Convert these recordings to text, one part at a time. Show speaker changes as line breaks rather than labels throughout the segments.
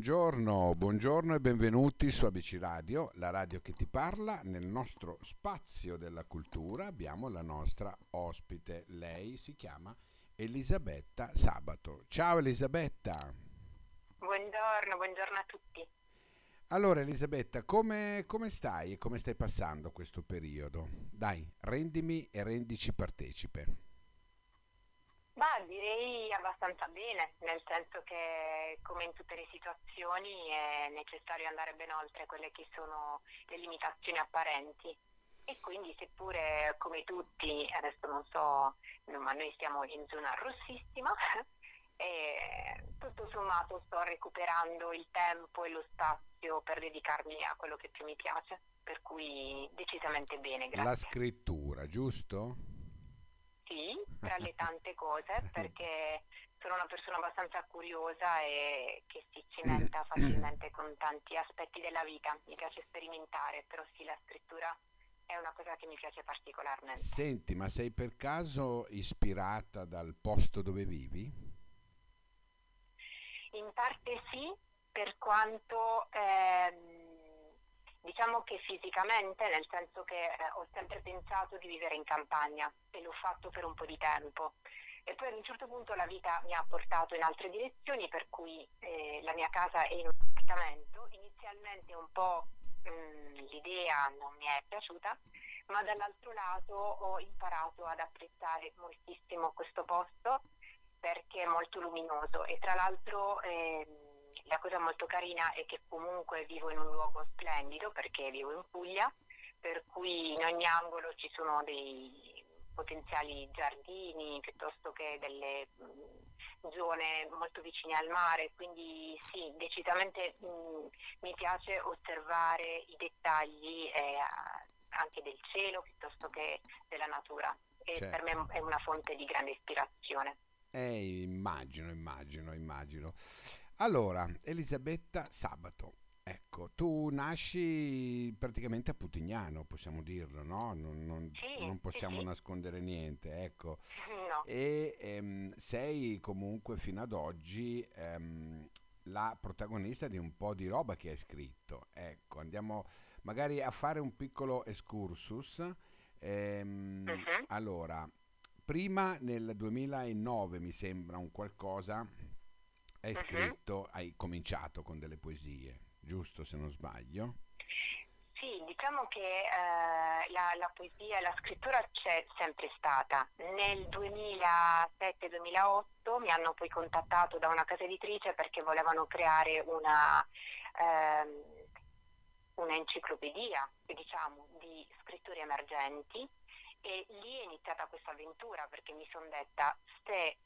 Buongiorno, buongiorno e benvenuti su ABC Radio, la radio che ti parla. Nel nostro spazio della cultura abbiamo la nostra ospite. Lei si chiama Elisabetta Sabato. Ciao Elisabetta.
Buongiorno, buongiorno a tutti.
Allora Elisabetta, come, come stai e come stai passando questo periodo? Dai, rendimi e rendici partecipe.
Ma direi abbastanza bene, nel senso che come in tutte le situazioni è necessario andare ben oltre quelle che sono le limitazioni apparenti e quindi seppure come tutti, adesso non so, ma noi siamo in zona rossissima, e tutto sommato sto recuperando il tempo e lo spazio per dedicarmi a quello che più mi piace, per cui decisamente bene, grazie.
La scrittura, giusto?
Tra le tante cose, perché sono una persona abbastanza curiosa e che si cimenta facilmente con tanti aspetti della vita. Mi piace sperimentare, però sì, la scrittura è una cosa che mi piace particolarmente.
Senti, ma sei per caso ispirata dal posto dove vivi?
In parte sì, per quanto ehm, diciamo che fisicamente, nel senso che eh, ho sempre pensato di vivere in campagna e l'ho fatto per un po' di tempo. E poi ad un certo punto la vita mi ha portato in altre direzioni, per cui eh, la mia casa è in un appartamento. Inizialmente un po' mh, l'idea non mi è piaciuta, ma dall'altro lato ho imparato ad apprezzare moltissimo questo posto perché è molto luminoso e tra l'altro eh, la cosa molto carina è che comunque vivo in un luogo splendido perché vivo in Puglia, per cui in ogni angolo ci sono dei potenziali giardini piuttosto che delle mh, zone molto vicine al mare, quindi sì, decisamente mh, mi piace osservare i dettagli eh, anche del cielo piuttosto che della natura e certo. per me è una fonte di grande ispirazione.
Eh, immagino, immagino, immagino. Allora, Elisabetta Sabato, ecco, tu nasci praticamente a Putignano, possiamo dirlo, no? Non, non,
sì,
non possiamo
sì.
nascondere niente, ecco.
No.
E ehm, sei comunque fino ad oggi ehm, la protagonista di un po' di roba che hai scritto. Ecco, andiamo magari a fare un piccolo excursus. Ehm,
Mhm.
allora, prima nel 2009 mi sembra un qualcosa, hai
Mhm.
scritto, hai cominciato con delle poesie, giusto se non sbaglio?
Sì, diciamo che eh, la, la poesia e la scrittura c'è sempre stata. Nel 2007-2008 mi hanno poi contattato da una casa editrice perché volevano creare una, ehm, una enciclopedia, diciamo, di scrittori emergenti e lì è iniziata questa avventura perché mi sono detta se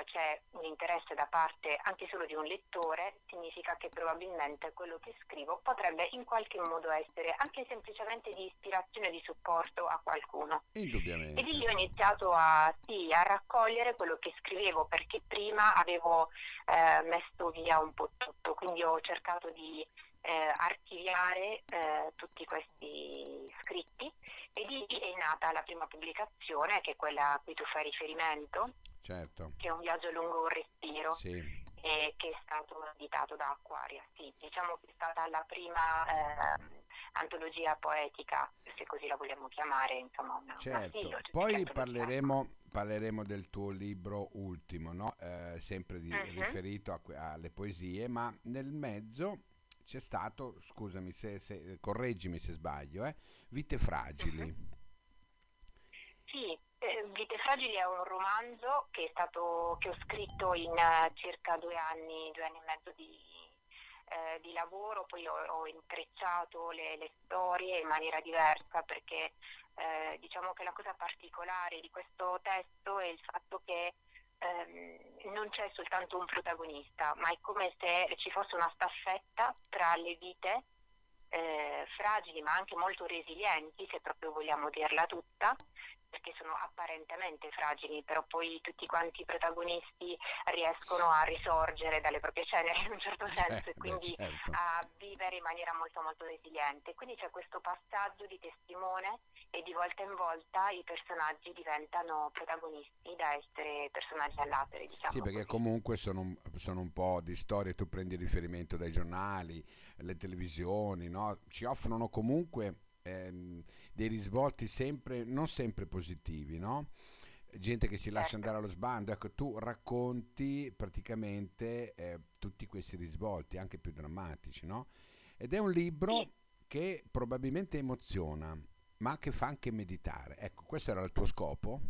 comunque c'è un interesse da parte anche solo di un lettore significa che probabilmente quello che scrivo potrebbe in qualche modo essere anche semplicemente di ispirazione e di supporto a qualcuno. E
Indubbiamente.
di lì ho iniziato a, sì, a raccogliere quello che scrivevo perché prima avevo eh, messo via un po' tutto, quindi ho cercato di eh, archiviare eh, tutti questi scritti e lì è nata la prima pubblicazione che è quella a cui tu fai riferimento,
Certo,
che è un viaggio lungo un respiro
sì.
e che è stato editato da Acquaria. Sì, diciamo che è stata la prima ehm, antologia poetica, se così la vogliamo chiamare, insomma, una, una
Certo,
silloge,
poi
certo,
parleremo, parleremo del tuo libro ultimo, no? Eh, sempre di-
Mhm.
riferito a alle poesie, ma nel mezzo c'è stato, scusami se, se- correggimi se sbaglio, eh, Vite fragili.
Sì, eh, Vite fragili è un romanzo che, è stato, che ho scritto in eh, circa due anni, due anni e mezzo di, eh, di lavoro, poi ho, ho intrecciato le, le storie in maniera diversa perché eh, diciamo che la cosa particolare di questo testo è il fatto che ehm, non c'è soltanto un protagonista, ma è come se ci fosse una staffetta tra le vite eh, fragili ma anche molto resilienti, se proprio vogliamo dirla tutta, perché sono apparentemente fragili, però poi tutti quanti i protagonisti riescono a risorgere dalle proprie ceneri in un certo senso certo, e quindi certo. a vivere in maniera molto molto resiliente. Quindi c'è questo passaggio di testimone e di volta in volta i personaggi diventano protagonisti da essere personaggi all'atere. Diciamo
sì, perché
così.
comunque sono, sono, un po' di storie, tu prendi riferimento dai giornali, le televisioni, no? ci offrono comunque ehm, dei risvolti sempre, non sempre positivi, no? gente che si lascia certo. andare allo sbando, ecco tu racconti praticamente eh, tutti questi risvolti, anche più drammatici, no? Ed è un libro sì. che probabilmente emoziona, ma che fa anche meditare. Ecco, questo era il tuo scopo?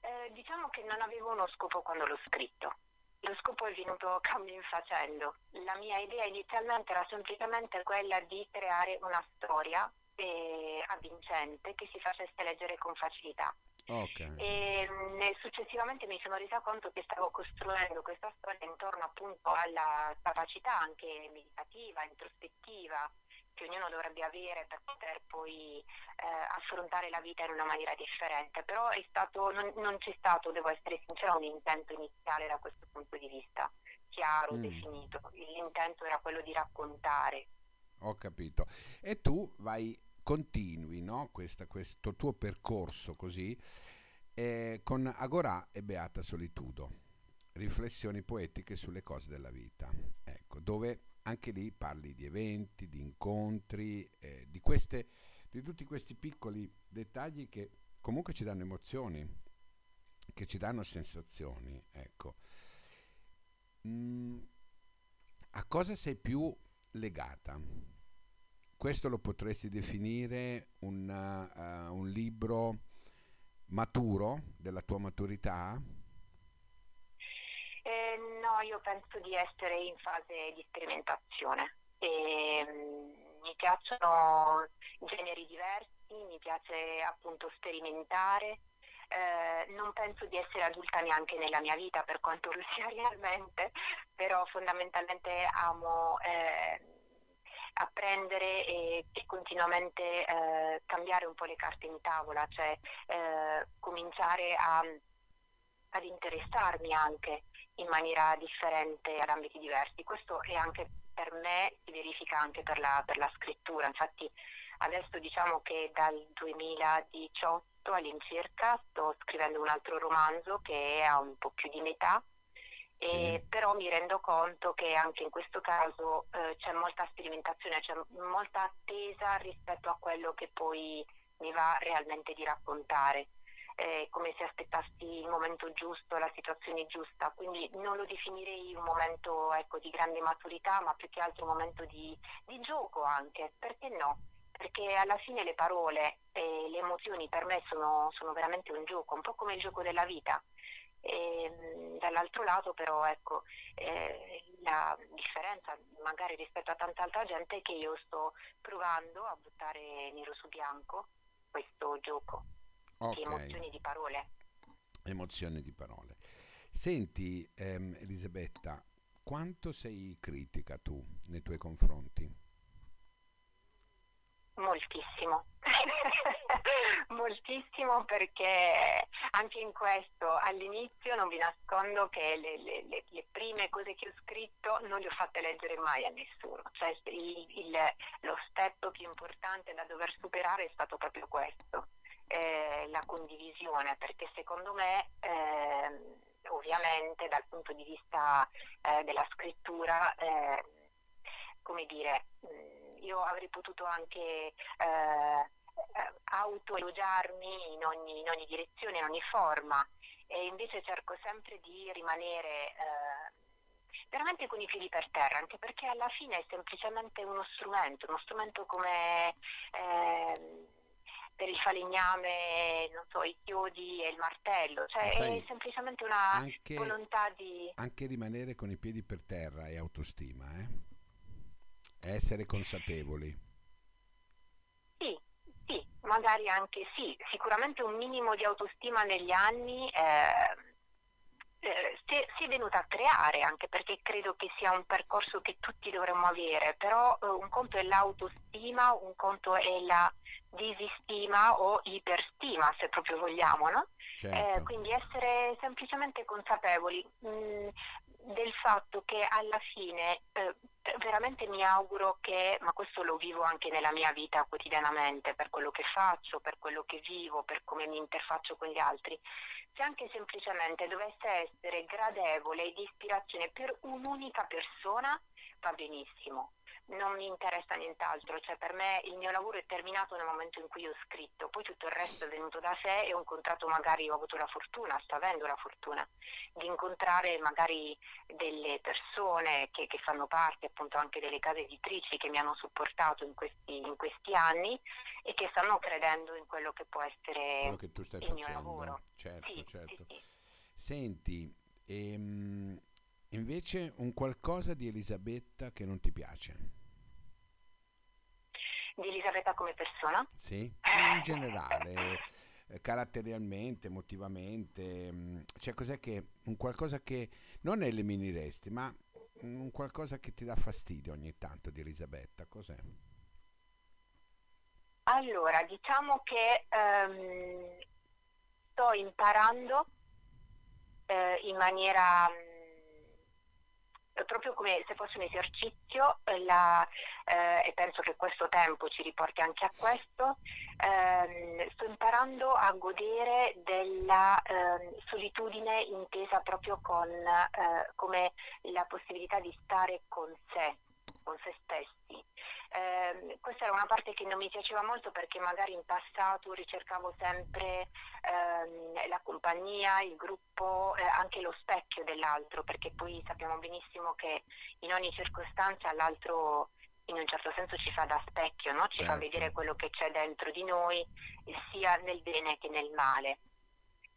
Eh, diciamo che non avevo uno scopo quando l'ho scritto. Lo scopo è venuto cammin facendo. La mia idea inizialmente era semplicemente quella di creare una storia eh, avvincente che si facesse leggere con facilità. Okay. E mh, successivamente mi sono resa conto che stavo costruendo questa storia intorno appunto alla capacità anche meditativa, introspettiva che ognuno dovrebbe avere per poter poi eh, affrontare la vita in una maniera differente, però stato, non, non, c'è stato, devo essere sincera, un intento iniziale da questo punto di vista, chiaro, mm. definito, l'intento era quello di raccontare.
Ho capito. E tu vai, continui no? Questa, questo tuo percorso così eh, con Agorà e Beata Solitudo, riflessioni poetiche sulle cose della vita, ecco, dove anche lì parli di eventi, di incontri, eh, di, queste, di tutti questi piccoli dettagli che comunque ci danno emozioni, che ci danno sensazioni. Ecco. Mm, a cosa sei più legata? Questo lo potresti definire un, uh, un libro maturo della tua maturità?
Io penso di essere in fase di sperimentazione. E, um, mi piacciono generi diversi, mi piace appunto sperimentare. Eh, non penso di essere adulta neanche nella mia vita per quanto lo sia realmente, però fondamentalmente amo eh, apprendere e, e continuamente eh, cambiare un po' le carte in tavola, cioè eh, cominciare a, ad interessarmi anche in maniera differente ad ambiti diversi. Questo è anche per me, si verifica anche per la, per la scrittura. Infatti adesso diciamo che dal 2018 all'incirca sto scrivendo un altro romanzo che è a un po' più di metà. Sì. però mi rendo conto che anche in questo caso eh, c'è molta sperimentazione, c'è molta attesa rispetto a quello che poi mi va realmente di raccontare eh, come se aspettassi il momento giusto, la situazione giusta, quindi non lo definirei un momento ecco, di grande maturità, ma più che altro un momento di, di gioco anche, perché no? Perché alla fine le parole e le emozioni per me sono, sono veramente un gioco, un po' come il gioco della vita. E, dall'altro lato però ecco, eh, la differenza magari rispetto a tanta altra gente è che io sto provando a buttare nero su bianco questo gioco okay. emozioni di parole.
Emozioni di parole. Senti ehm, Elisabetta, quanto sei critica tu nei tuoi confronti?
Moltissimo, moltissimo perché anche in questo all'inizio non vi nascondo che le, le, le, le, prime cose che ho scritto non le ho fatte leggere mai a nessuno, cioè il, il, lo step più importante da dover superare è stato proprio questo, eh, la condivisione, perché secondo me eh, ovviamente dal punto di vista eh, della scrittura, eh, come dire, mm, io avrei potuto anche eh, autoelogiarmi in ogni, in ogni direzione, in ogni forma. E invece cerco sempre di rimanere eh, veramente con i piedi per terra, anche perché alla fine è semplicemente uno strumento, uno strumento come eh, per il falegname, non so, i chiodi e il martello, cioè Sai, è semplicemente una anche, volontà di...
Anche rimanere con i piedi per terra è autostima, eh? essere consapevoli.
Sì, sì, magari anche sì, sicuramente un minimo di autostima negli anni eh, eh, si, è venuta a creare, anche perché credo che sia un percorso che tutti dovremmo avere, però eh, un conto è l'autostima, un conto è la disistima o iperstima, se proprio vogliamo, no? Certo. Eh, quindi essere semplicemente consapevoli mh, mm, del fatto che alla fine eh, veramente mi auguro che, ma questo lo vivo anche nella mia vita quotidianamente, per quello che faccio, per quello che vivo, per come mi interfaccio con gli altri, se anche semplicemente dovesse essere gradevole e di ispirazione per un'unica persona, va benissimo non mi interessa nient'altro, cioè per me il mio lavoro è terminato nel momento in cui ho scritto, poi tutto il resto è venuto da sé e ho incontrato magari, ho avuto la fortuna, sto avendo la fortuna di incontrare magari delle persone che, che fanno parte appunto anche delle case editrici che mi hanno supportato in questi, in questi anni e che stanno credendo in quello che può essere quello che tu stai il facendo. mio lavoro.
Certo, sì, certo. Sì, sì. Senti, ehm, invece un qualcosa di Elisabetta che non ti piace?
Di Elisabetta come persona?
Sì, in generale, eh, caratterialmente, emotivamente, mm, cioè cos'è che, un qualcosa che non elimineresti, ma un qualcosa che ti dà fastidio ogni tanto di Elisabetta, cos'è?
Allora, diciamo che um, sto imparando uh, in maniera mm, proprio come se fosse un esercizio eh, la, eh, e penso che questo tempo ci riporti anche a questo, ehm, sto imparando a godere della eh, solitudine intesa proprio con, eh, come la possibilità di stare con sé, con se stessi. Eh, questa era una parte che non mi piaceva molto perché magari in passato ricercavo sempre ehm, la compagnia, il gruppo, eh, anche lo specchio dell'altro, perché poi sappiamo benissimo che in ogni circostanza l'altro in un certo senso ci fa da specchio, no? ci certo. fa vedere quello che c'è dentro di noi, sia nel bene che nel male.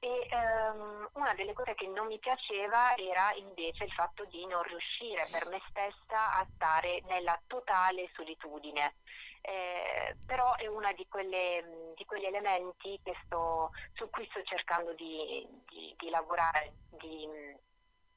E um, una delle cose che non mi piaceva era invece il fatto di non riuscire per me stessa a stare nella totale solitudine. Eh, però è uno di, di, quegli elementi sto, su cui sto cercando di, di, di lavorare, di,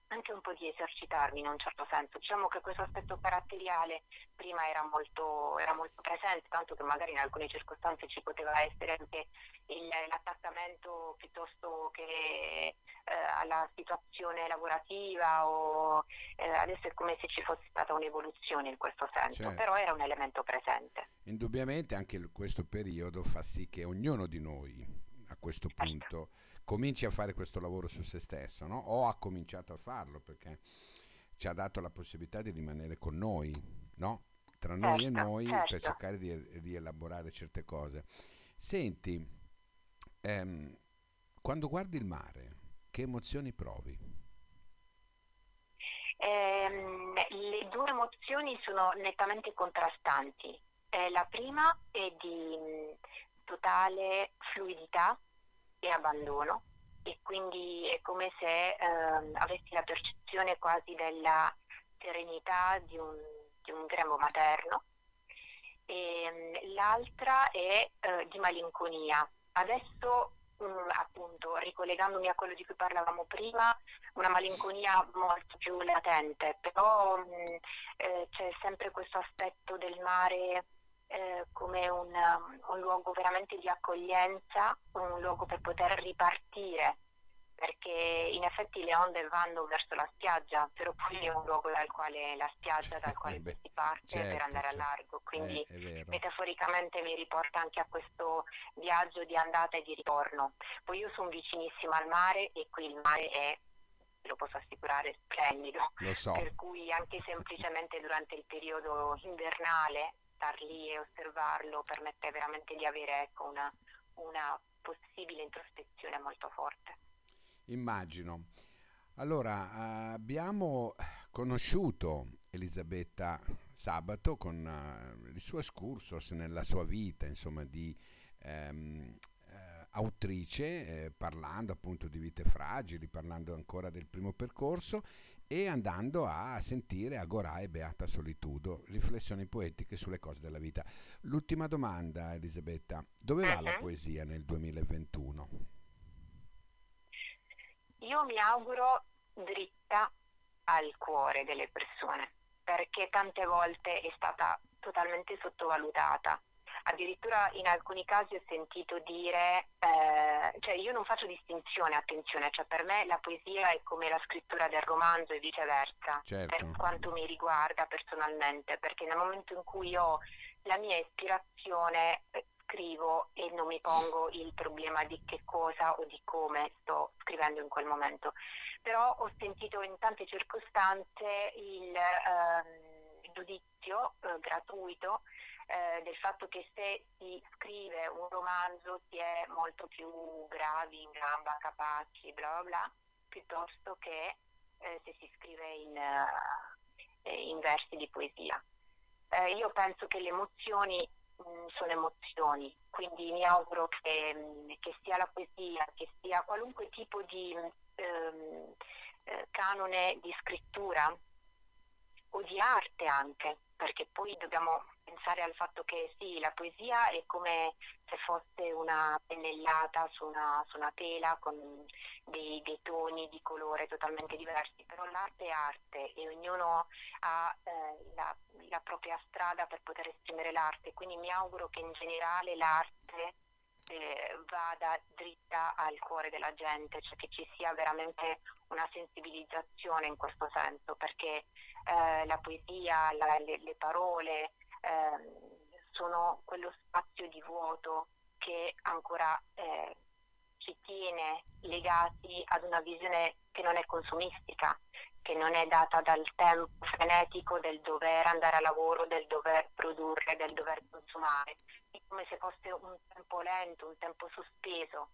anche un po' di esercitarmi in un certo senso. Diciamo che questo aspetto caratteriale prima era molto, era molto presente, tanto che magari in alcune circostanze ci poteva essere anche il, l'attaccamento piuttosto che eh, alla situazione lavorativa o eh, adesso è come se ci fosse stata un'evoluzione in questo senso, certo. però era un elemento presente.
Indubbiamente anche questo periodo fa sì che ognuno di noi a questo punto cominci a fare questo lavoro su se stesso, no? o ha cominciato a farlo perché ci ha dato la possibilità di rimanere con noi, no? tra noi certo, e noi certo. per cercare di rielaborare certe cose. Senti, ehm, quando guardi il mare, che emozioni provi?
Eh, le due emozioni sono nettamente contrastanti. Eh, la prima è di totale fluidità e abbandono e quindi è come se eh, avessi la percezione quasi della serenità di un, di un grembo materno e l'altra è eh, di malinconia. Adesso mh, appunto ricollegandomi a quello di cui parlavamo prima, una malinconia molto più latente, però mh, eh, c'è sempre questo aspetto del mare eh, come un, un, luogo veramente di accoglienza, un luogo per poter ripartire, perché in effetti le onde vanno verso la spiaggia, però poi è un luogo dal quale la spiaggia dal quale eh si parte certo, per andare certo. a largo, quindi eh, metaforicamente mi riporta anche a questo viaggio di andata e di ritorno. Poi io sono vicinissima al mare e qui il mare è lo posso assicurare, splendido.
So.
Per cui anche semplicemente durante il periodo invernale star lì e osservarlo permette veramente di avere ecco, una, una possibile introspezione molto forte.
Immagino. Allora, abbiamo conosciuto Elisabetta Sabato con uh, il suo excursus nella sua vita, insomma, di ehm, eh, autrice, eh, parlando appunto di vite fragili, parlando ancora del primo percorso e andando a sentire Agorà e Beata Solitudo, riflessioni poetiche sulle cose della vita. L'ultima domanda, Elisabetta, dove va uh-huh. la mhm. poesia nel 2021?
Io mi auguro dritta al cuore delle persone, perché tante volte è stata totalmente sottovalutata. Addirittura in alcuni casi ho sentito dire, eh, cioè io non faccio distinzione, attenzione, cioè per me la poesia è come la scrittura del romanzo e viceversa,
certo.
per quanto mi riguarda personalmente, perché nel momento in cui ho la mia ispirazione eh, scrivo e non mi pongo il problema di che cosa o di come sto scrivendo in quel momento. Però ho sentito in tante circostanze il eh, giudizio eh, gratuito eh, del fatto che se si scrive un romanzo si è molto più bravi, in gamba, capaci, bla bla bla, piuttosto che eh, se si scrive in, uh, in versi di poesia. Eh, io penso che le emozioni Mm, sono emozioni, quindi mi auguro che, mm, che, sia la poesia, che sia qualunque tipo di eh, canone di scrittura o di arte anche, perché poi dobbiamo pensare al fatto che sì, la poesia è come se fosse una pennellata su una, su una tela con dei, dei, toni di colore totalmente diversi, però l'arte è arte e ognuno ha eh, la, la propria strada per poter esprimere l'arte, quindi mi auguro che in generale l'arte eh, vada dritta al cuore della gente, cioè che ci sia veramente una sensibilizzazione in questo senso, perché eh, la poesia, la, le, le, parole eh, sono quello spazio di vuoto che ancora eh, ci tiene legati ad una visione che non è consumistica, che non è data dal tempo frenetico del dover andare a lavoro, del dover produrre, del dover consumare, è come se fosse un tempo lento, un tempo sospeso.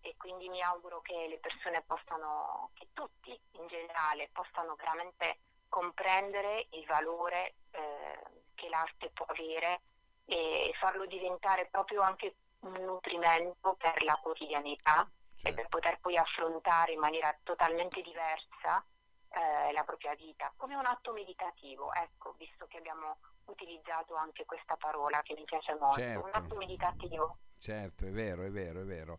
E quindi mi auguro che le persone possano, che tutti in generale possano veramente comprendere il valore eh, che l'arte può avere e farlo diventare proprio anche un nutrimento per la quotidianità certo. e per poter poi affrontare in maniera totalmente diversa eh, la propria vita, come un atto meditativo, ecco, visto che abbiamo utilizzato anche questa parola che mi piace molto, certo. un atto meditativo.
Certo, è vero, è vero, è vero.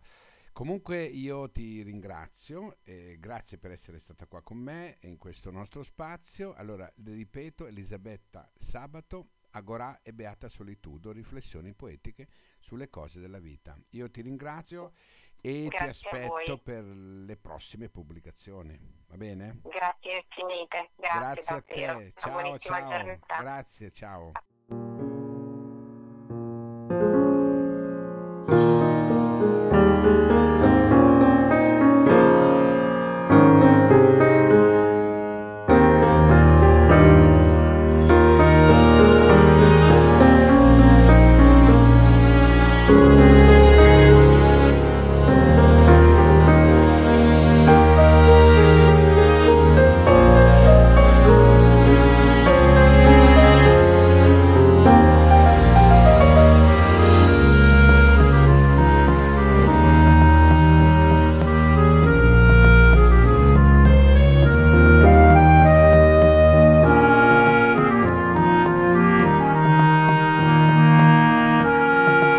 Comunque io ti ringrazio, eh, grazie per essere stata qua con me in questo nostro spazio. Allora, ripeto, Elisabetta Sabato, Agorà e Beata Solitudo, riflessioni poetiche sulle cose della vita. Io ti ringrazio e
Grazie
ti aspetto per le prossime pubblicazioni. Va bene?
Grazie infinite. Grazie,
Grazie a te. Ciao, ciao. Giornata. Grazie, ciao.